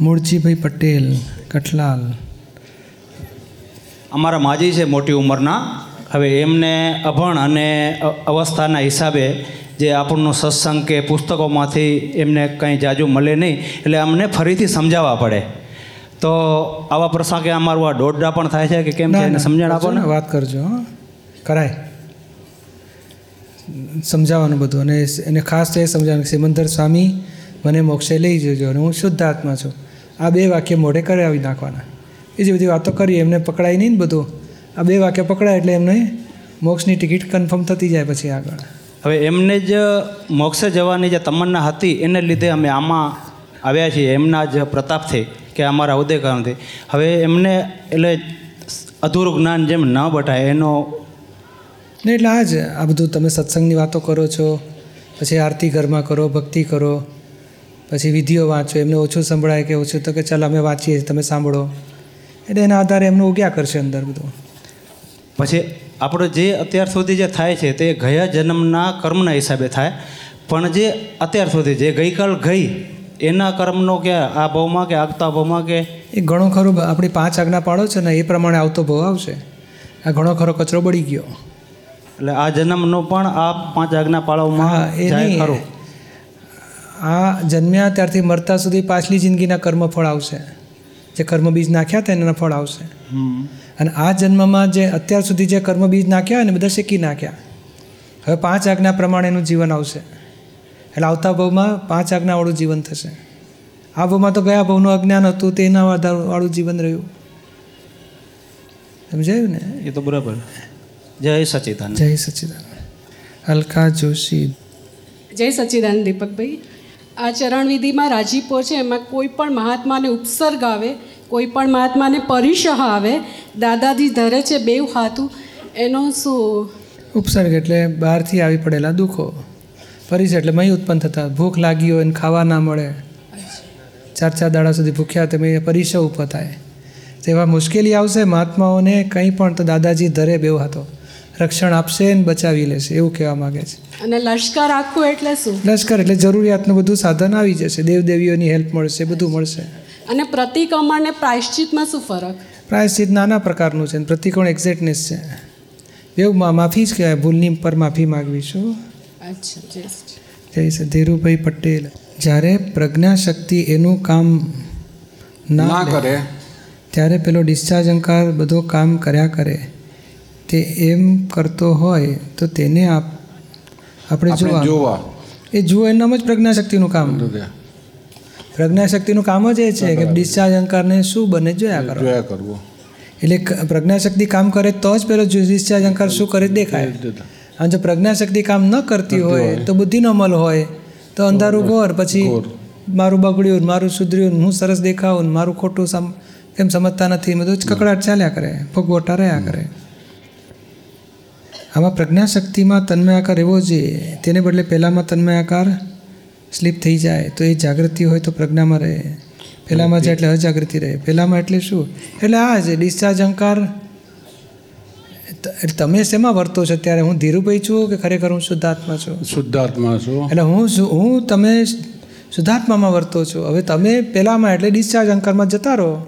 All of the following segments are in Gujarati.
મૂળજીભાઈ પટેલ કઠલાલ. અમારા માજી છે મોટી ઉંમરના. હવે એમને અભણ અને અવસ્થાના હિસાબે જે આપણનો સત્સંગ કે પુસ્તકોમાંથી એમને કંઈ જાજુ મળે નહીં એટલે અમને ફરીથી સમજાવવા પડે. તો આવા પ્રસંગે અમારું આ દોડડા પણ થાય છે કે કેમ છે એને સમજણ આપો ને વાત કરજો હં. કરાય. સમજાવવાનું બધું અને એને ખાસ તો એ સમજાવવાનું કે સિમંદર સ્વામી મને મોક્ષે લઈ જજો અને હું શુદ્ધ આત્મા છું. આ બે વાક્ય મોઢે કરાવી નાખવાના. બીજી બધી વાતો કરી એમને પકડાય નહીં ને બધું. આ બે વાક્ય પકડાય એટલે એમને મોક્ષની ટિકિટ કન્ફર્મ થતી જાય પછી આગળ. હવે એમને જ મોક્ષે જવાની જે તમન્ના હતી એને લીધે અમે આમાં આવ્યા છીએ. એમના જ પ્રતાપથી કે અમારા ઉદયકારણથી હવે એમને એટલે અધૂરું જ્ઞાન જેમ ન બટાય એનો ને એટલે આ જ આ બધું તમે સત્સંગની વાતો કરો છો પછી આરતી ઘરમાં કરો ભક્તિ કરો પછી વિધિઓ વાંચો એમને ઓછું સંભળાય કે ઓછું તો કે ચાલો અમે વાંચીએ તમે સાંભળો. એટલે એના આધારે એમનું ઉગ્યા કરશે અંદર બધું. પછી આપણો જે અત્યાર સુધી જે થાય છે તે ગયા જન્મના કર્મના હિસાબે થાય. પણ જે અત્યાર સુધી જે ગઈકાલ ગઈ એના કર્મનો કે આ ભાવમાં કે આગતા ભાવમાં કે? એ ઘણો ખરો આપણી પાંચ આજ્ઞા પાડો છે ને એ પ્રમાણે આવતો ભાવ આવશે. આ ઘણો ખરો કચરો બળી ગયો. એટલે આ જન્મનો પણ આ પાંચ આજ્ઞા પાળવામાં એ નહીં. ખરું. આ જન્મ્યા ત્યારથી મરતા સુધી પાછલી જિંદગીના કર્મ ફળ આવશે. જે કર્મ બીજ નાખ્યા હતા એના ફળ આવશે. અને આ જન્મમાં જે અત્યાર સુધી જે કર્મ બીજ નાખ્યા એને ને બધા શીખી નાખ્યા. હવે પાંચ આજ્ઞા પ્રમાણેનું જીવન આવશે. એટલે આવતા ભાવમાં પાંચ આજ્ઞાવાળું જીવન થશે. આ ભાવમાં તો ગયા ભાવનું અજ્ઞાન હતું તેના વાળું જીવન રહ્યું. સમજાયું ને? એ તો બરાબર. જય સચિદાન જય સચિદાન અલકા જોશી. જય સચિદાન દીપકભાઈ. આ ચરણવિધિમાં રાજીપો છે, એમાં કોઈ પણ મહાત્માને ઉપસર્ગ આવે, કોઈ પણ મહાત્માને પરિશહ આવે, દાદાજી ધરે છે બેવ હાથું, એનો શું? ઉપસર્ગ એટલે બહારથી આવી પડેલા દુઃખો. પરિશ એટલે મય ઉત્પન્ન થતા. ભૂખ લાગી હોય અને ખાવા ના મળે. ચાર ચાર દાડા સુધી ભૂખ્યા તમે પરિશહ ઊભો થાય. તેવા મુશ્કેલી આવશે મહાત્માઓને, કંઈ પણ તો દાદાજી ધરે બેવ હાથો. રક્ષણ આપશે અને બચાવી લેશે એવું કહેવા માગે છે. અને લશ્કર આખું એટલે શું? લશ્કર એટલે જરૂરિયાતનું બધું સાધન આવી જશે દેવદેવીઓની હેલ્પ મળશે બધું મળશે. અને પ્રતિક્રમણ ને પ્રાયશ્ચિતમાં શું ફરક? પ્રાયશ્ચિત નાના પ્રકારનું છે અને પ્રતિકોણ એક્ઝેક્ટનેસ છે. એવું માફી જ કહેવાય ભૂલની પર માફી માગવીશું અચ્છા જય. જય ધીરુભાઈ પટેલ જ્યારે પ્રજ્ઞાશક્તિ એનું કામ ના કરે. ત્યારે પેલો ડિસ્ચાર્જ અંકાર બધો કામ કર્યા કરે. તે એમ કરતો હોય તો તેને આપ આપણે જોવા જોવા. એ જુઓ એનામ જ પ્રજ્ઞાશક્તિનું કામ. પ્રજ્ઞાશક્તિનું કામ જ એ છે કે ડિસ્ચાર્જ અંકારને શું બને જોયા કરો. જોયા કરવો. એટલે પ્રજ્ઞાશક્તિ કામ કરે તો જ પેલો ડિસ્ચાર્જ અંકાર શું કરે દેખાય. અને જો પ્રજ્ઞાશક્તિ કામ ન કરતી હોય તો બુદ્ધિનો અમલ હોય તો અંધારું ઘોર પછી મારું બગડ્યું મારું સુધર્યું હું સરસ દેખાવું મારું ખોટું સમ કેમ સમજતા નથી બધું જ કકડાટ ચાલ્યા કરે ભોગવટા રહ્યા કરે. આમાં પ્રજ્ઞાશક્તિમાં તન્મયાકાર એવો જોઈએ તેને બદલે પહેલાંમાં તન્મયાકાર સ્લીપ થઈ જાય તો એ જાગૃતિ હોય તો પ્રજ્ઞામાં રહે. પહેલાંમાં જાય એટલે અજાગૃતિ રહે. પહેલાંમાં એટલે શું? એટલે આ જ ડિસ્ચાર્જ અંકાર એટલે તમે શેમાં વર્તો છો ત્યારે હું ધીરુભાઈ છું કે ખરેખર હું શુદ્ધાત્મા છું? શુદ્ધાત્મા છું. એટલે હું શું હું તમે શુદ્ધાત્મામાં વર્તો છું? હવે તમે પહેલાંમાં એટલે ડિસ્ચાર્જ અંકારમાં જતા રહો.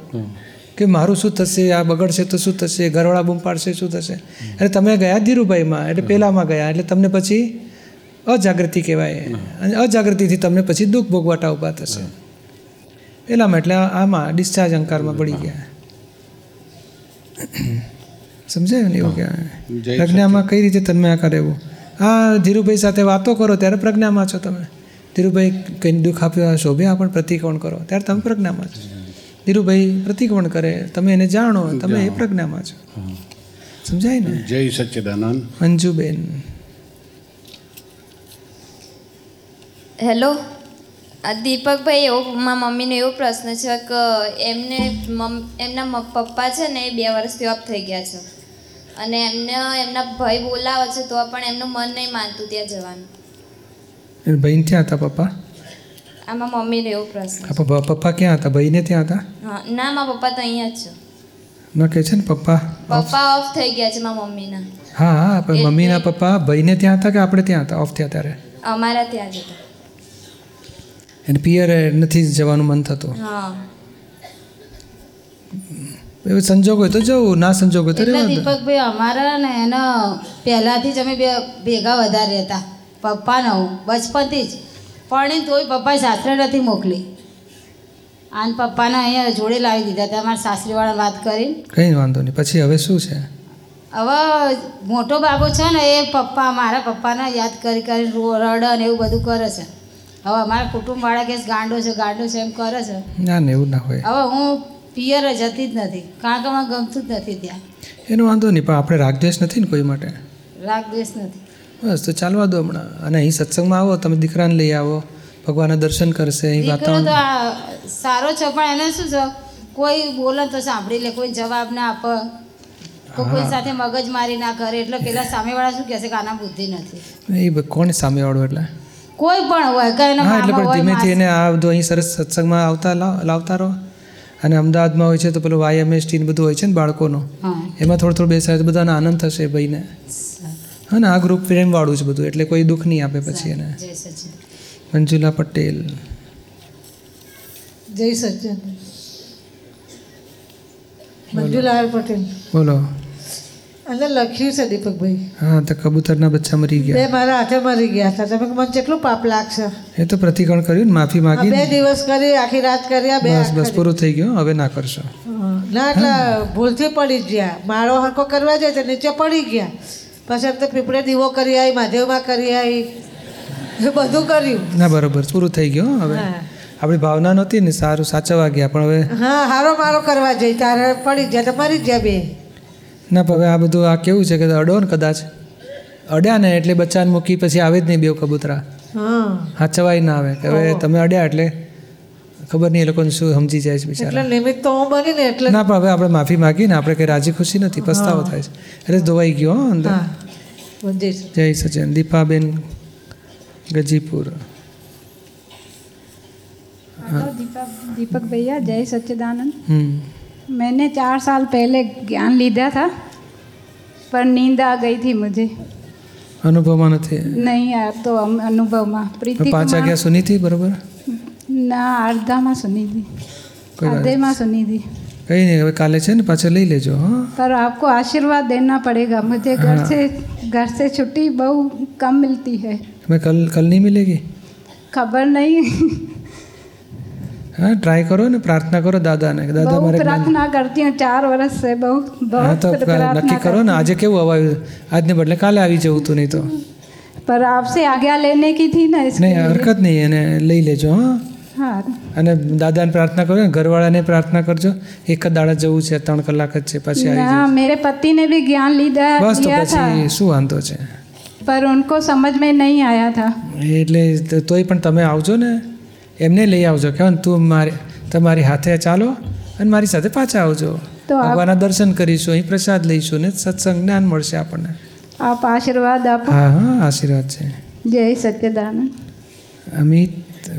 કે મારું શું થશે આ બગડશે તો શું થશે ઘરવાળા બૂમ પાડશે શું થશે? એટલે તમે ગયા ધીરુભાઈમાં એટલે પહેલાંમાં ગયા એટલે તમને પછી અજાગૃતિ કહેવાય. અને અજાગૃતિથી તમને પછી દુઃખ ભોગવાટા ઊભા થશે. પહેલાંમાં એટલે આમાં ડિસ્ચાર્જ અંકારમાં પડી ગયા. સમજાયું ને એવું કે કહેવાય? પ્રજ્ઞામાં કઈ રીતે તન્મય આકાર એવું આ ધીરુભાઈ સાથે વાતો કરો ત્યારે પ્રજ્ઞામાં છો તમે. ધીરુભાઈ કંઈ દુઃખ આપ્યું આ શોભે પણ પ્રતિકોણ કરો ત્યારે તમે પ્રજ્ઞામાં છો. ધીરુભાઈ પ્રતિક્રમણ કરે. તમે એને જાણો તમે એ પ્રજ્ઞામાં છો. સમજાય ને? જય સચ્ચિદાનંદ. મંજુબેન. હેલો. આ દીપકભાઈ એવો મારા મમ્મીનો એવો પ્રશ્ન છે કે એમને એમના પપ્પા છે ને એ બે વર્ષથી ઓફ થઈ ગયા છે. અને એમને એમના ભાઈ બોલાવે છે તો પણ એમનું મન નહીં માનતું ત્યાં જવાનું. એ ભાઈને ત્યાં હતા પપ્પા? આમાં મમ્મીને એવો પ્રશ્ન પપ્પા પપ્પા ક્યાં હતા? ભાઈને ત્યાં હતા? ના મારા પપ્પા તો અહીંયા જ છે. ન કહે છે ને પપ્પા? પપ્પા ઓફ થઈ ગયા છે મારા મમ્મીના. હા હા પણ મમ્મીના પપ્પા ભાઈને ત્યાં હતા કે આપણે ત્યાં હતા? ઓફ થયા ત્યારે? અમારા ત્યાં જ હતા. એને પિયર નથી જવાનું મન થતું. હા. એવો સંજોગ હોય તો જવું ના સંજોગ હોય તો રહેવાનું. દીપકભાઈ અમારા ને એનો પહેલાંથી જ અમે બે ભેગા વધારે રહેતા પપ્પાનો બચપણથી બચપનથી જ. પણ તોય પપ્પાએ સાસરે નથી મોકલી. આન પપ્પાને અહીંયા જોડે લાવી દીધા હતા મારા સાસરીવાળા વાત કરી કંઈ વાંધો નહીં. પછી હવે શું છે? હવે મોટો બાબો છે ને એ પપ્પા મારા પપ્પાને યાદ કરી કરીને રડ અને એવું બધું કરે છે. હવે અમારા કુટુંબવાળા કે ગાંડો છે ગાંડો છે એમ કરે છે. ના ને એવું ના હોય. હવે હું પિયર જતી જ નથી. કારણ કે મને ગમતું જ નથી ત્યાં. એનો વાંધો નહીં પણ આપણે રાગદ્વેષ નથી ને કોઈ માટે? રાગ દ્વેષ નથી. બસ તો ચાલવા દો હમણાં. અને અહીં સત્સંગમાં આવો તમે દીકરાને લઈ આવો. ભગવાનના દર્શન કરશે અહીં વાતાવરણ. સારો છે પણ એને શું છે? કોઈ બોલે તો સાંભળી લે કોઈ જવાબ ના આપે. કોઈ સાથે મગજ મારી ના કરે એટલે પેલા સામેવાળા શું કહેશે કે આના બુદ્ધિ નથી. એ કોણ સામેવાળો એટલે? કોઈ પણ હોય કે એના હા એટલે પણ ધીમેથી એને આ બધું અહીં સરસ સત્સંગમાં આવતા લાવતા રહો. અને અમદાવાદમાં હોય છે તો પેલું વાયએમએસટી બધું હોય છે ને બાળકોનું. એમાં થોડું થોડું બેસાય તો બધાને આનંદ થશે ભાઈને. હા ને આ ગ્રુપ પ્રેમવાળું છે બધું એટલે કોઈ દુઃખ નહીં આપે પછી એને. જય મંજુલા પટેલ. જય સચ્ચન મંજુલાલ પટેલ. બોલો. અંદર લખ્યું છે દીપકભાઈ. હા તો કબૂતરના બચ્ચા મરી બે ગયા મારા હાથે મરી ગયા હતા. તમે મને કેટલું પાપ લાગશે? એ તો પ્રતિકરણ કર્યું ને માફી માગી બે દિવસ કરી આખી રાત કરી આ બે બસ બસ પૂરું થઈ ગયું હવે ના કરશો. ના એટલે ભૂલથી પડી જ ગયા. માળો હરકો કરવા જાય તો નીચે પડી ગયા. પછી એમ તો પીપળે દીવો કરી આવી મહાદેવમાં કરી આવી બધું કર્યું. ના બરોબર. પૂરું થઈ ગયું હો હવે. આપણી ભાવના નહોતી ને સારું સાચવવા ગયા પણ હવે હા હારો મારો કરવા જઈ તારે પડી ગયા તો મરી જ ગયા બે. ના પણ હવે આ બધું આ કેવું છે કે અડો ને કદાચ. અડ્યા ને એટલે બચ્ચાને મૂકી પછી આવે જ નહીં બે કબૂતરા. હા. સાચવાય ના આવે કે હવે તમે અડ્યા એટલે ખબર નહીં એ લોકોને શું સમજી જાય છે એટલે બિચારા નિમિત્ત તો હું બની ને એટલે ના પણ હવે આપણે માફી માગીને આપણે કંઈ રાજી ખુશી નથી પસ્તાવો થાય છે એટલે ધોવાઈ ગયો હો અંદર હા જય સચ્ચિદાનંદ. જય સચિન દીપાબેન गजीपुर हेलो दीपक दीपक भैया जय सच्चिदानंद हम्म मैंने चार साल पहले ज्ञान लिया था पर नींद आ गई थी मुझे અનુભવમાં નથી नहीं आया तो हम अनुभव में प्रीति પાંચ कुमार- વાગ્યા સુની હતી બરોબર ના અડધામાં સુનીધી અડધેમાં સુનીધી કઈ નહીં હવે કાલે છે ને પાછા લઈ લેજો હા. પર આપકો આશીર્વાદ દેના પડેગા. મુજે ઘર સે ઘર સે છુટ્ટી બહુ કમ મિલતી હૈ. मैं કલ कल नहीं मिलेगी ખબર નહીં. હા ટ્રાય કરો ને પ્રાર્થના કરો દાદાને દાદા મારે પ્રાર્થના કરતી હું ચાર વર્ષ છે બહુ. બહુ તો નક્કી કરો ને આજે કેવું અવાયું આજને બદલે કાલે આવી જવું તું નહીં તો. પર આપસે આજ્ઞા લેને કી થી ને નહીં હરકત નહીં એને લઈ લેજો હા. અને દાદાને પ્રાર્થના કરો ને ઘરવાળાને પ્રાર્થના કરજો એક જ દાડા જવું છે ત્રણ કલાક જ છે પછી આવી જાય મેરે પતિને ભી જ્ઞાન લીધા બસ તો પછી શું વાંધો છે? પર ઉनको સમજ મેં નહીં આયા થા. એટલે તોય પણ તમે આવજો ને એમને લઈ આવજો કહેવાય તું મારે તમારી હાથે ચાલો અને મારી સાથે પાછા આવજો. ભગવાનના દર્શન કરીશું અહીં પ્રસાદ લઈશું ને સત્સંગ જ્ઞાન મળશે આપણને. આપ આશીર્વાદ આપો. હા હા આશીર્વાદ છે. જય સત્યદાનંદ અમિત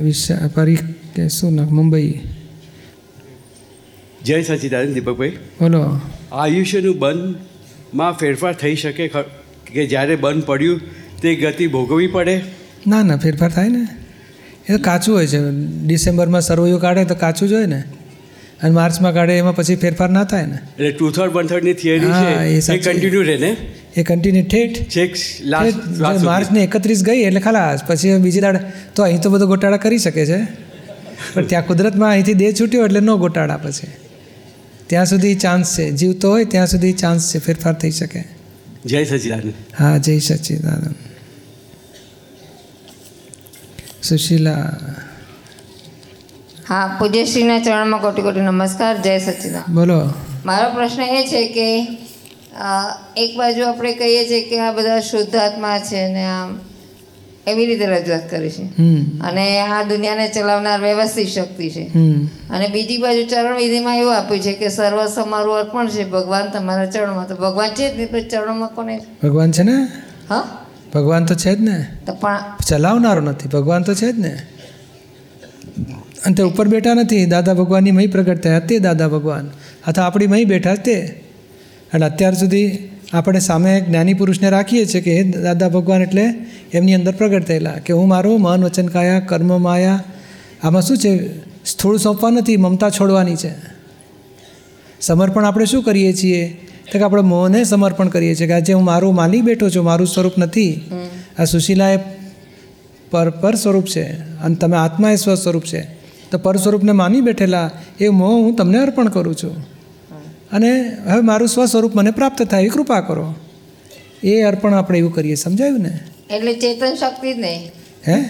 વિશા પરી કે શું મુંબઈ. જય સચિદાનંદ દીપકભાઈ. બોલો. આયુષ્યનું બંધમાં ફેરફાર થઈ શકે કે જ્યારે બંધ પડ્યું તે ગતિ ભોગવવી પડે? ના ના ફેરફાર થાય ને. એ તો કાચું હોય છે. ડિસેમ્બરમાં સરવૈયું કાઢે તો કાચું જ હોય ને. અને માર્ચમાં કાઢે એમાં પછી ફેરફાર ના થાય ને. એટલે ટુ થર્ડ વન થર્ડની થિયરી છે. એ કન્ટિન્યુ રહે ને? એ કન્ટિન્યુ ઠેઠ. છેક માર્ચની એકત્રીસ ગઈ એટલે ખલાસ. પછી બીજી દાડે તો અહીં તો બધો ગોટાળા કરી શકે છે. પણ ત્યાં કુદરતમાં અહીંથી દેહ છૂટ્યો એટલે નો ગોટાળા પછી. ત્યાં સુધી ચાન્સ છે. જીવતો હોય ત્યાં સુધી ચાન્સ છે. ફેરફાર થઈ શકે. જય સચિદાનંદ. હા જય સચ્ચિદાનંદ સુશીલા. હા પૂજ્યશ્રીના ચરણમાં કોટી કોટી નમસ્કાર. જય સચ્ચિદાન બોલો. મારો પ્રશ્ન એ છે કે એક બાજુ આપણે કહીએ છીએ કે આ બધા શુદ્ધ આત્મા છે ને આમ એવી રીતે રજૂઆત કરી છે. અને આ દુનિયાને ચલાવનાર વ્યવસ્થિત શક્તિ છે. અને બીજી બાજુ ચરણ વિધિમાં એવું આપ્યું છે કે સર્વ સમારું અર્પણ છે ભગવાન તમારા ચરણમાં. તો ભગવાન છે જ નહીં તો ચરણમાં કોને? ભગવાન છે ને? હા? ભગવાન તો છે જ ને. તો પણ ચલાવનારો નથી ભગવાન તો છે જ ને. અને તે ઉપર બેઠા નથી દાદા ભગવાનની મહી પ્રગટ થયા તે દાદા ભગવાન. અથવા આપણી મહી બેઠા તે એટલે અત્યાર સુધી આપણે સામે જ્ઞાની પુરુષને રાખીએ છીએ કે દાદા ભગવાન એટલે એમની અંદર પ્રગટ થયેલા કે હું મારું મન, વચન, કાયા, કર્મ, માયા, આમાં શું છે? સ્થૂળ સોંપવા નથી, મમતા છોડવાની છે. સમર્પણ આપણે શું કરીએ છીએ? તો કે આપણે મોહને સમર્પણ કરીએ છીએ કે આજે હું મારું માની બેઠો છું, મારું સ્વરૂપ નથી. આ સુશીલા એ પર પર સ્વરૂપ છે અને તમે આત્મા એ સ્વ સ્વરૂપ છે. તો પર સ્વરૂપને માની બેઠેલા એ મોહ હું તમને અર્પણ કરું છું. અને હવે મારું સ્વ સ્વરૂપ મને પ્રાપ્ત થાય એવી કૃપા કરો. એ અર્પણ આપણે એવું કરીએ સમજાયું ને? એટલે ચેતન શક્તિ જ નહીં હે?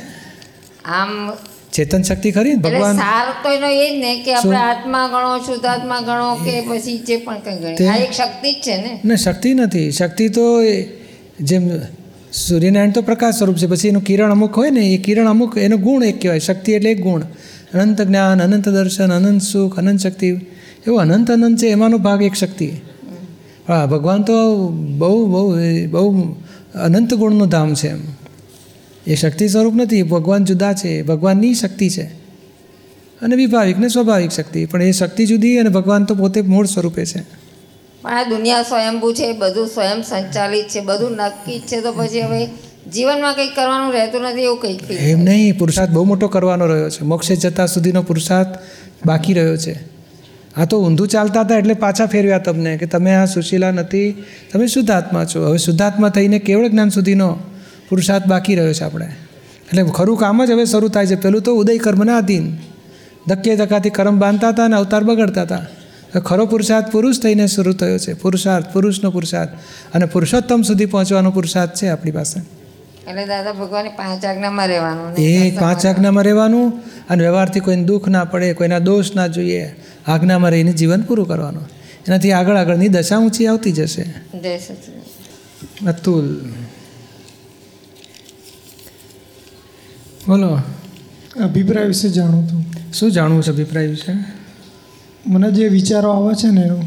આમ ચેતન શક્તિ ખરી ભગવાન? સાર તો એનો એ જ ને કે આપણે આત્મા ગણો શુદ્ધાત્મા ગણો કે પછી જે પણ કંઈ ગણીએ આ એક શક્તિ જ છે ને. ને શક્તિ નથી. શક્તિ તો એ જેમ સૂર્યનારાયણ તો પ્રકાશ સ્વરૂપ છે પછી એનું કિરણ અમુક હોય ને એ કિરણ અમુક એનો ગુણ એક કહેવાય. શક્તિ એટલે એક ગુણ. અનંત જ્ઞાન અનંત દર્શન અનંત સુખ અનંત શક્તિ. એવું અનંત અનંત છે એમાંનો ભાગ એક શક્તિ. હા ભગવાન તો બહુ બહુ બહુ અનંત ગુણનું ધામ છે એમ. એ શક્તિ સ્વરૂપ નથી ભગવાન જુદા છે ભગવાનની શક્તિ છે. અને વિભાવિક ને સ્વાભાવિક શક્તિ પણ એ શક્તિ જુદી અને ભગવાન તો પોતે મૂળ સ્વરૂપે છે. પણ આ દુનિયા સ્વયંભૂ છે બધું સ્વયં સંચાલિત છે બધું નક્કી છે તો પછી હવે જીવનમાં કંઈક કરવાનું રહેતું નથી એવું કંઈક એમ નહીં પુરુષાર્થ બહુ મોટો કરવાનો રહ્યો છે. મોક્ષે જતા સુધીનો પુરુષાર્થ બાકી રહ્યો છે. આ તો ઊંધું ચાલતા હતા એટલે પાછા ફેરવ્યા તમને કે તમે આ સુશીલા નથી. તમે શુદ્ધાત્મા છો. હવે શુદ્ધાત્મા થઈને કેવળ જ્ઞાન સુધીનો પુરુષાર્થ બાકી રહ્યો છે આપણે. એટલે ખરું કામ જ હવે શરૂ થાય છે. પેલું તો ઉદય કર્મના અધીન. ધક્કે ધક્કાથી કર્મ બાંધતા હતા અને અવતાર બગડતા હતા. ખરો પુરુષાર્થ પુરુષ થઈને શરૂ થયો છે. પુરુષાર્થ પુરુષનો પુરુષાર્થ અને પુરુષોત્તમ સુધી પહોંચવાનો પુરુષાર્થ છે આપણી પાસે. એટલે દાદા ભગવાનની પાંચ આજ્ઞામાં રહેવાનું. એ પાંચ આજ્ઞામાં રહેવાનું અને વ્યવહારથી કોઈને દુઃખ ના પડે કોઈના દોષ ના જોઈએ. આજ્ઞામાં રહીને જીવન પૂરું કરવાનું. એનાથી આગળ આગળની દશા ઊંચી આવતી જશે. અતુલ. બોલો. અભિપ્રાય વિશે જાણું હતું શું જાણવું છે અભિપ્રાય વિશે? મને જે વિચારો આવે છે ને એનો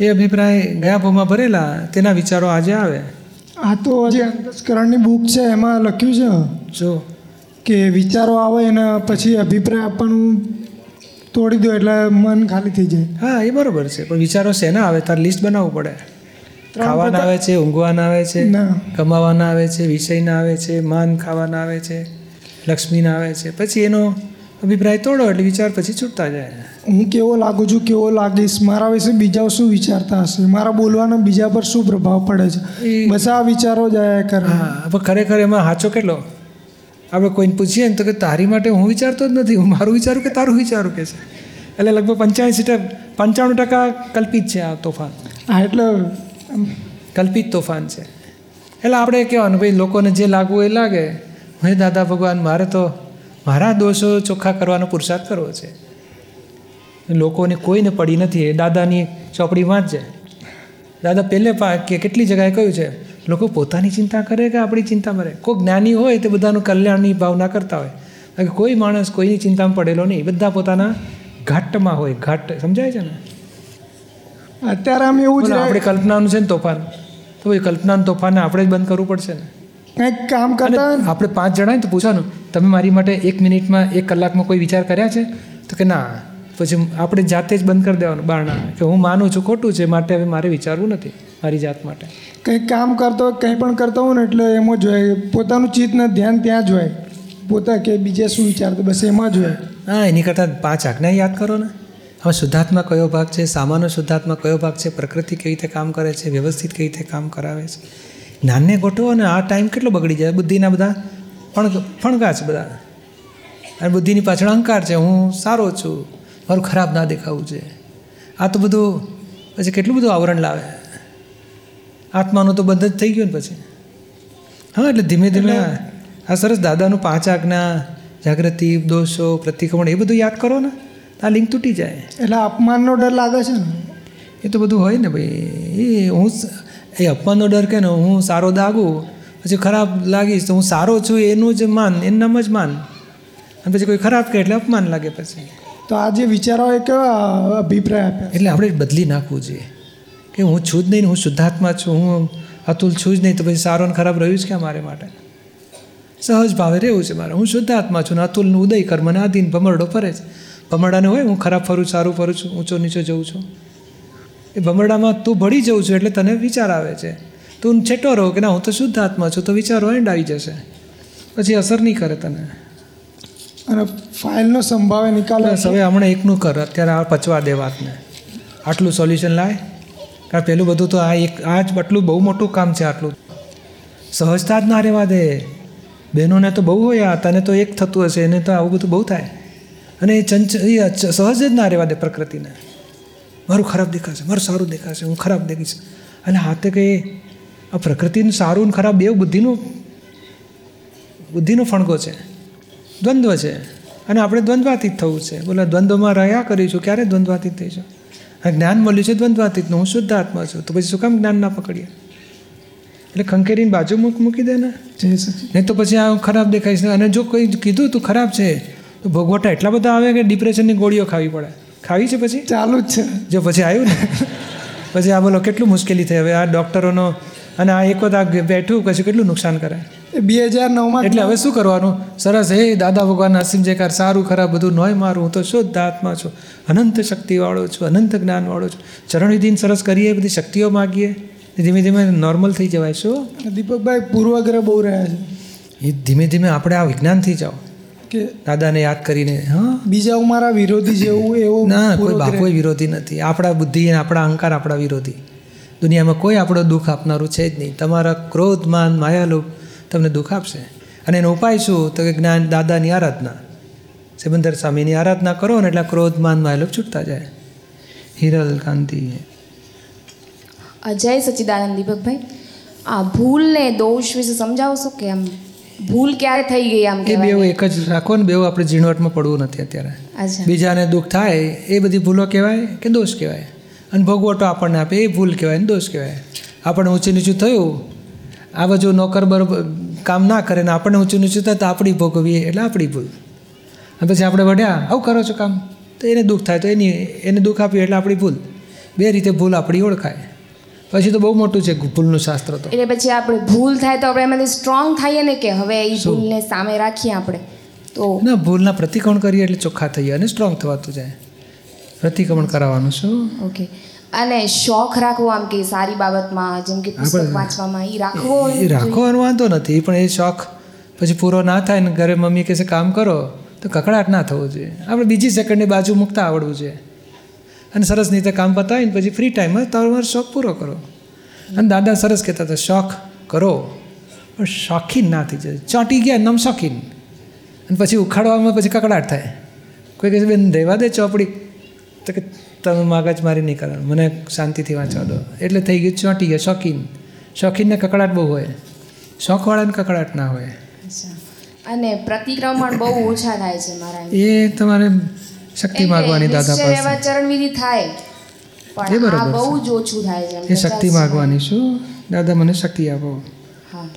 એ અભિપ્રાય ગયા ભાવમાં ભરેલા તેના વિચારો આજે આવે. આ તો જે અંતસ્કરણની બુક છે એમાં લખ્યું છે. જો. કે વિચારો આવે એના પછી અભિપ્રાય આપવાનું તોડી દો એટલે મન ખાલી થઈ જાય. હા એ બરોબર છે. પણ વિચારો શેના આવે તારે લિસ્ટ બનાવવું પડે. ખાવાના આવે છે ઊંઘવાના આવે છે ના. કમાવાના આવે છે વિષયના આવે છે માન ખાવાના આવે છે લક્ષ્મીના આવે છે. પછી એનો અભિપ્રાય તોડો એટલે વિચાર પછી છૂટતા જાય. હું કેવો લાગુ છું કેવો લાગીશ? મારા વિશે બીજા શું વિચારતા હશે? મારા બોલવાનો બીજા પર શું પ્રભાવ પડે છે? બસ આ વિચારો જ આયા કરે. હા ખરેખર એમાં સાચો કેટલો? આપણે કોઈને પૂછીએ ને તો કે તારી માટે હું વિચારતો જ નથી. હું મારું વિચારું કે તારું વિચારું કે છે. એટલે લગભગ પંચ્યાસી ટકા પંચાણું ટકા કલ્પિત છે આ તોફાન. હા એટલે કલ્પિત તોફાન છે. એટલે આપણે કહેવાનું ભાઈ લોકોને જે લાગવું એ લાગે. હે દાદા ભગવાન મારે તો મારા દોષો ચોખ્ખા કરવાનો પુરુષાર્થ કરવો છે. લોકોને કોઈને પડી નથી. એ દાદાની ચોપડી વાંચજે. દાદા પહેલે પા કે કેટલી જગ્યાએ કહ્યું છે લોકો પોતાની ચિંતા કરે કે આપણી ચિંતા કરે કોઈ જ્ઞાની હોય તે બધાનું કલ્યાણની ભાવના કરતા હોય. કે કોઈ માણસ કોઈની ચિંતામાં પડેલો નહીં. બધા પોતાના ઘાટમાં હોય. ઘાટ સમજાય છે ને? અત્યારે આમ એવું છે આપણે કલ્પનાનું છે ને તોફાન? તો એ કલ્પનાનું તોફાનને આપણે જ બંધ કરવું પડશે ને? કંઈક કામ કરતા આપણે પાંચ જણા ને તો પૂછવાનું તમે મારી માટે એક મિનિટમાં એક કલાકમાં કોઈ વિચાર કર્યા છે? તો કે ના. પછી આપણે જાતે જ બંધ કરી દેવાનું બારણા કે હું માનું છું ખોટું છે માટે હવે મારે વિચારવું નથી મારી જાત માટે. કંઈ કામ કરતો કંઈ પણ કરતો હોય ને એટલે એમાં જ હોય. પોતાનું ચિત્તને ધ્યાન ત્યાં જ હોય. પોતા કે બીજે શું વિચારતો બસ એમાં જ હોય. હા એની કરતાં પાંચ આજ્ઞા યાદ કરો ને. હવે શુદ્ધાત્મા કયો ભાગ છે સામાન્ય શુદ્ધાત્મા કયો ભાગ છે પ્રકૃતિ કેવી રીતે કામ કરે છે વ્યવસ્થિત કેવી રીતે કામ કરાવે છે. જ્ઞાનને ગોઠવો અને આ ટાઈમ કેટલો બગડી જાય બુદ્ધિના બધા ફણ ફણગા છે બધા અને બુદ્ધિની પાછળ અહંકાર છે હું સારો છું. મારું ખરાબ ના દેખાવું છે આ તો બધું પછી કેટલું બધું આવરણ લાવે. આત્માનું તો બંધ જ થઈ ગયું ને પછી. હા એટલે ધીમે ધીમે આ સરસ દાદાનું પાંચ આજ્ઞા જાગૃતિ દોષો પ્રતિક્રમણ એ બધું યાદ કરો ને. આ લિંક તૂટી જાય. એટલે અપમાનનો ડર લાગે છે ને? એ તો બધું હોય ને ભાઈ. એ હું એ અપમાનનો ડર કે ને હું સારો દાગું પછી ખરાબ લાગીશ તો હું સારો છું એનું જ માન એનું જ માન. અને પછી કોઈ ખરાબ કહે એટલે અપમાન લાગે પછી. તો આ જે વિચારો એ કેવા અભિપ્રાય આપ્યા? એટલે આપણે બદલી નાખવું જોઈએ. કે હું છું જ નહીં હું શુદ્ધાત્મા છું, હું અતુલ છું જ નહીં, તો પછી સારો ને ખરાબ રહ્યું જ કે મારે માટે? સહજ ભાવે રહેવું છે મારે. હું શુદ્ધાત્મા છું અતુલનું ઉદય કર્મને આધીન ભમરડો ફરે છે. ભમરડાને હોય, હું ખરાબ ફરું, સારું ફરું છું, ઊંચો નીચો જઉં છું. એ ભમરડામાં તું ભળી જઉં છું એટલે તને વિચાર આવે છે. તું છેટો રહો કે ના, હું તો શુદ્ધ આત્મા છું, તો વિચારો એન્ડ આવી જશે. પછી અસર નહીં કરે તને. અને ફાઇલનો સંભાવે નિકાલ હવે હમણાં એકનું કર. અત્યારે આ પચવા દે વાતને. આટલું સોલ્યુશન લાય. કારણ પેલું બધું તો આ એક આ જ આટલું બહુ મોટું કામ છે આટલું. સહજતા જ ના રહેવા દે. બહેનોને તો બહુ હોય આ. તને તો એક થતું હશે, એને તો આવું બધું બહુ થાય. અને એ ચંચ એ સહજ જ ના રહેવા દે પ્રકૃતિને. મારું ખરાબ દેખાશે, મારું સારું દેખાશે, હું ખરાબ દેખીશ. અને હાથે કે આ પ્રકૃતિનું સારું ને ખરાબ બે બુદ્ધિનું બુદ્ધિનો ફણગો છે. દ્વંદ્વ છે. અને આપણે દ્વંદ્વાતીત થવું છે. બોલા દ્વંદ્વમાં રહ્યા કરીશું ક્યારે દ્વંદ્વાતીત થઈશું અને જ્ઞાન મળ્યું છે દ્વંદ્વાતીતનું. હું શુદ્ધ આત્મા છું. તો પછી શું કામ જ્ઞાન ના પકડીએ? એટલે ખંખેરીને બાજુ મૂક મૂકી દે ને. નહીં તો પછી આ ખરાબ દેખાય છે. અને જો કોઈ કીધું તું ખરાબ છે તો ભોગવટા એટલા બધા આવે કે ડિપ્રેશનની ગોળીઓ ખાવી પડે. ખાવી છે પછી? ચાલુ જ છે. જો પછી આવ્યું ને? પછી આ બોલો કેટલું મુશ્કેલી થઈ. હવે આ ડૉક્ટરોનો અને આ એક વખત આ બેઠું પછી કેટલું નુકસાન કરે એ બે હજાર નવમાં એટલે હવે શું કરવાનું? સરસ હે દાદા ભગવાન અસીમ જયકાર સારું ખરાબ બધું નોય મારું. હું તો શુદ્ધ આત્મા છું. અનંત શક્તિવાળો છું અનંત જ્ઞાનવાળો છું. ચરણવિધિને સરસ કરીએ બધી શક્તિઓ માગીએ. ધીમે ધીમે નોર્મલ થઈ જવાય શું? દીપકભાઈ પૂર્વગ્રહ બહુ રહ્યા છે. એ ધીમે ધીમે આપણે આ વિજ્ઞાનથી જાઓ. કે દાદાને યાદ કરીને હા? બીજા મારા વિરોધી જેવું એવો ના કોઈ. બાપોય વિરોધી નથી. આપણા બુદ્ધિ આપણા અહંકાર આપણા વિરોધી. દુનિયામાં કોઈ આપણો દુઃખ આપનારું છે જ નહીં. તમારા ક્રોધ માન માયાલુપ તમને દુઃખ આપશે. અને એનો ઉપાય શું? તો કે જ્ઞાન દાદાની આરાધના. સિબંદર સ્વામીની આરાધના કરો ને એટલે ક્રોધ માન માયાલુપ છૂટતા જાય. હિરલ કાંતિ જય સચિદાનંદ દીપકભાઈ આ ભૂલ ને દોષ વિશે સમજાવશો કે આમ ભૂલ ક્યારે થઈ ગઈ આમ એ બેવ એક જ રાખો ને બેવ આપણે ઝીણવટમાં પડવું નથી અત્યારે. બીજાને દુઃખ થાય એ બધી ભૂલો કહેવાય કે દોષ કહેવાય? અને ભોગવટો આપણને આપે એ ભૂલ કહેવાય ને દોષ કહેવાય. આપણને ઊંચું નીચું થયું આ બાજુ નોકર બરોબર કામ ના કરે ને આપણને ઊંચું નીચું થાય તો આપણી ભોગવીએ એટલે આપણી ભૂલ. અને પછી આપણે વઢ્યા આવું કરો છો કામ? તો એને દુઃખ થાય તો એની એને દુઃખ આપ્યું એટલે આપણી ભૂલ. બે રીતે ભૂલ આપણી ઓળખાય. પછી તો બહુ મોટું છે ભૂલનું શાસ્ત્ર તો. એટલે પછી આપણે ભૂલ થાય તો આપણે એમાંથી સ્ટ્રોંગ થઈએ ને કે હવે એ ભૂલને સામે રાખીએ આપણે? તો ના ભૂલના પ્રતિકોણ કરીએ એટલે ચોખ્ખા થઈએ અને સ્ટ્રોંગ થવાતું જાય. પ્રતિક્રમણ કરાવવાનું શું ઓકે અને શોખ રાખવો આમ કે સારી બાબતમાં જેમ કે પુસ્તક વાંચવામાં એ રાખવો એ રાખવાનો વાંધો નથી પણ એ શોખ પછી પૂરો ના થાય ને ઘરે મમ્મી કહેશે કામ કરો તો કકડાટ ના થવો જોઈએ. આપણે બીજી સેકન્ડની બાજુ મૂકતા આવડવું જોઈએ. અને સરસ રીતે કામ પતાવીને પછી ફ્રી ટાઈમમાં તમારો શોખ પૂરો કરો. અને દાદા સરસ કહેતા હતા શોખ કરો પણ શોખીન ના થઈ જાય. ચોંટી ગયા નમ શોખીન. અને પછી ઉખાડવામાં પછી કકડાટ થાય. કોઈ કહે છે બેન રહેવા દે ચોપડી. તો કે તમે માગજ મારી નહીં કરવાનું. મને શાંતિથી વાંચવા દો. એટલે થઈ ગયું ચોંટી ગયો શોખીન. શોખીનને કકડાટ બહુ હોય. શોખવાળાને કકડાટ ના હોય. અને પ્રતિક્રમણ બહુ ઓછા થાય છે મારા એ તમારે શક્તિ માગવાની દાદા પાસે. ચરણવિધિ થાય. એ પણ આ બહુ જ ઓછું થાય છે એ શક્તિ માગવાની શું? દાદા મને શક્તિ આપો. હા.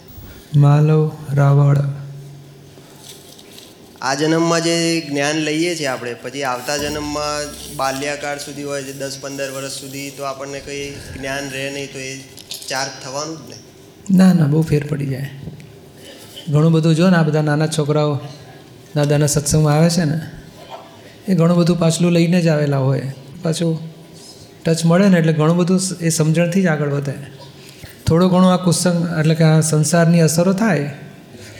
માલવ રાવળ. આ જન્મમાં જે જ્ઞાન લઈએ છીએ આપણે, પછી આવતા જન્મમાં બાલ્યાકાળ સુધી હોય છે, દસ પંદર વર્ષ સુધી, તો આપણને કંઈ જ્ઞાન રહે નહીં, તો એ ચાર્જ થવાનું જ ને? ના ના, બહુ ફેર પડી જાય. ઘણું બધું જો ને, આ બધા નાના છોકરાઓ દાદાના સત્સંગમાં આવે છે ને, એ ઘણું બધું પાછલું લઈને જ આવેલા હોય. પાછું ટચ મળે ને, એટલે ઘણું બધું એ સમજણથી જ આગળ વધે. થોડું ઘણું આ કુસંગ, એટલે કે આ સંસારની અસરો થાય,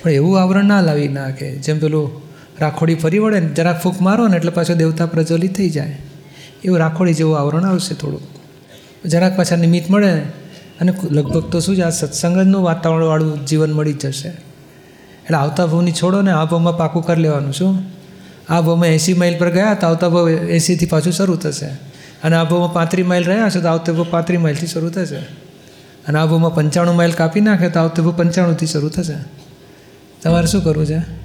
પણ એવું આવરણ ના લાવી નાખે. જેમ પેલું રાખોડી ફરી વળે ને જરાક ફૂંક મારો ને એટલે પાછો દેવતા પ્રજ્વલિત થઈ જાય. એવું રાખોડી જેવું આવરણ આવશે થોડું જરાક પાછા નિમિત્ત મળે અને લગભગ તો શું છે, આ સત્સંગનું વાતાવરણવાળું જીવન મળી જશે. એટલે આવતા ભાવની છોડો ને આ ભાવમાં પાકું કરી લેવાનું, શું? આ ભાવમાં એંસી માઇલ પર ગયા તો આવતા ભાવ એંસીથી પાછું શરૂ થશે. અને આ ભાવમાં પાંત્રીસ માઇલ રહ્યા છે તો આવતા ભાવ પાંત્રીસ માઇલથી શરૂ થશે. અને આ ભાવમાં પંચાણું માઇલ કાપી નાખે તો આવતા ભાવ પંચાણુંથી શરૂ થશે. તમારે શું કરવું છે?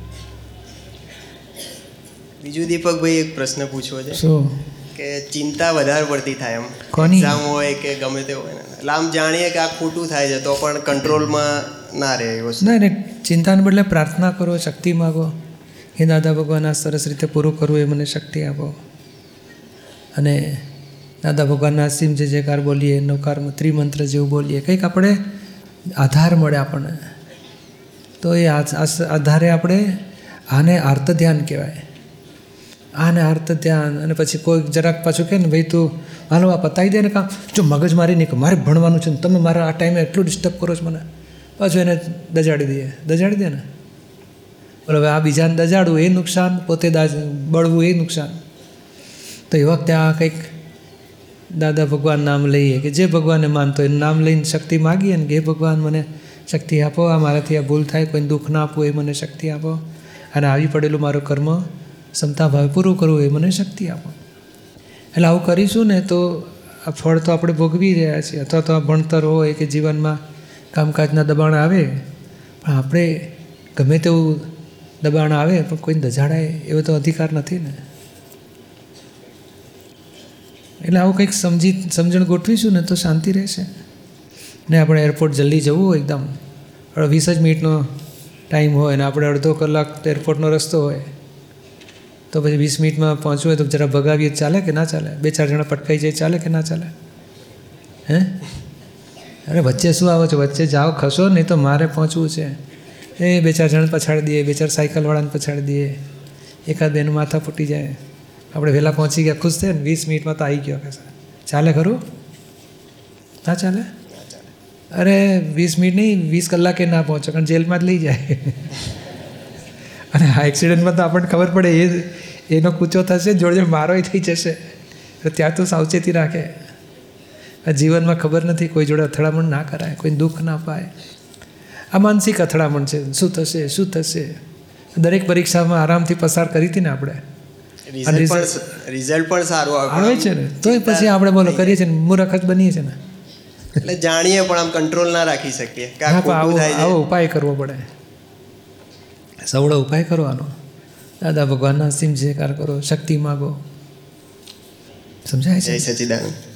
બીજું દીપકભાઈ એક પ્રશ્ન પૂછવો છે. શું? કે ચિંતા વધારે પડતી થાય એમ. કોની? એક્ઝામ હોય કે ગમે તે હોય. લાંબ જાણીએ કે આ ખોટું થાય છે તો પણ કંટ્રોલમાં ના રહે એવું ના એને ચિંતાને બદલે પ્રાર્થના કરો શક્તિ માગો. હે દાદા ભગવાન આ સરસ રીતે પૂરું કરવું એ મને શક્તિ આપો. અને દાદા ભગવાનના સિમ જે જયકાર બોલીએ નવકારમાં ત્રિમંત્ર જેવું બોલીએ કંઈક આપણે આધાર મળે આપણને. તો એ આધારે આપણે આને આર્ત ધ્યાન કહેવાય. આને અર્થ ધ્યાન અને પછી કોઈ જરાક પાછું કહે ને, ભાઈ તું હાલો આ પતાવી દે ને કામ. જો મગજ મારી નહીં મારે ભણવાનું છે ને, તમે મારા આ ટાઈમે એટલું ડિસ્ટર્બ કરો છો મને. પાછું એને દજાડી દઈએ. દજાડી દે ને. બોલો, હવે આ બીજાને દજાડવું એ નુકસાન, પોતે દાજ બળવું એ નુકસાન. તો એ વખતે આ કંઈક દાદા ભગવાન નામ લઈએ કે જે ભગવાનને માનતો એનું નામ લઈને શક્તિ માગીએ ને કે, હે ભગવાન, મને શક્તિ આપો. આ મારાથી આ ભૂલ થાય, કોઈને દુઃખ ના આપવું એ મને શક્તિ આપો. અને આવી પડેલું મારું કર્મ ક્ષમતા ભાવે પૂરું કરવું એ મને શક્તિ આપો. એટલે આવું કરીશું ને તો આ ફળ તો આપણે ભોગવી રહ્યા છીએ. અથવા તો આ ભણતર હોય કે જીવનમાં કામકાજના દબાણ આવે, પણ આપણે ગમે તેવું દબાણ આવે, પણ કોઈને દજાડાય એવો તો અધિકાર નથી ને. એટલે આવું કંઈક સમજી, સમજણ ગોઠવીશું ને તો શાંતિ રહેશે. ને આપણે એરપોર્ટ જલ્દી જવું હોય એકદમ. વીસ જ મિનિટનો ટાઈમ હોય ને આપણે અડધો કલાક એરપોર્ટનો રસ્તો હોય તો પછી વીસ મિનિટમાં પહોંચવું હોય તો જરા ભગાવીએ, ચાલે કે ના ચાલે? બે ચાર જણા પટકાઈ જાય, ચાલે કે ના ચાલે? હે? અરે વચ્ચે શું આવો છો? વચ્ચે જાઓ, ખસો, નહીં તો મારે પહોંચવું છે. એ બે ચાર જણ પછાડી દઈએ, બે ચાર સાયકલવાળાને પછાડી દઈએ. એકાદ બેનું માથા ફૂટી જાય. આપણે વહેલા પહોંચી ગયા, ખુશ થયા ને? વીસ મિનિટમાં તો આવી ગયો કે ચાલે ખરું? ના ચાલે? અરે વીસ મિનિટ નહીં, વીસ કલાકે ના પહોંચો, કારણ જેલમાં જ લઈ જાય. અને આ એક્સિડન્ટમાં તો આપણને ખબર પડે એ એનો કૂચો થશે જોડે જોડે મારોય થઈ જશે. ત્યાં તો સાવચેતી રાખે. આ જીવનમાં ખબર નથી કોઈ જોડે અથડામણ ના કરાય કોઈ દુઃખ ના પાય. આ માનસિક અથડામણ છે. શું થશે શું થશે? દરેક પરીક્ષામાં આરામથી પસાર કરી હતી ને આપણે? રિઝલ્ટ પણ સારું આવે. છે ને. તોય પછી આપણે બોલો કરીએ છીએ ને. મૂર્ખ જ બનીએ છીએ ને. એટલે જાણીએ પણ આમ કંટ્રોલ ના રાખી શકીએ આવો ઉપાય કરવો પડે. સવડો ઉપાય કરવાનો. દાદા ભગવાનના સિમ જયકાર કરો શક્તિ માગો. સમજાય છે? સચિદાન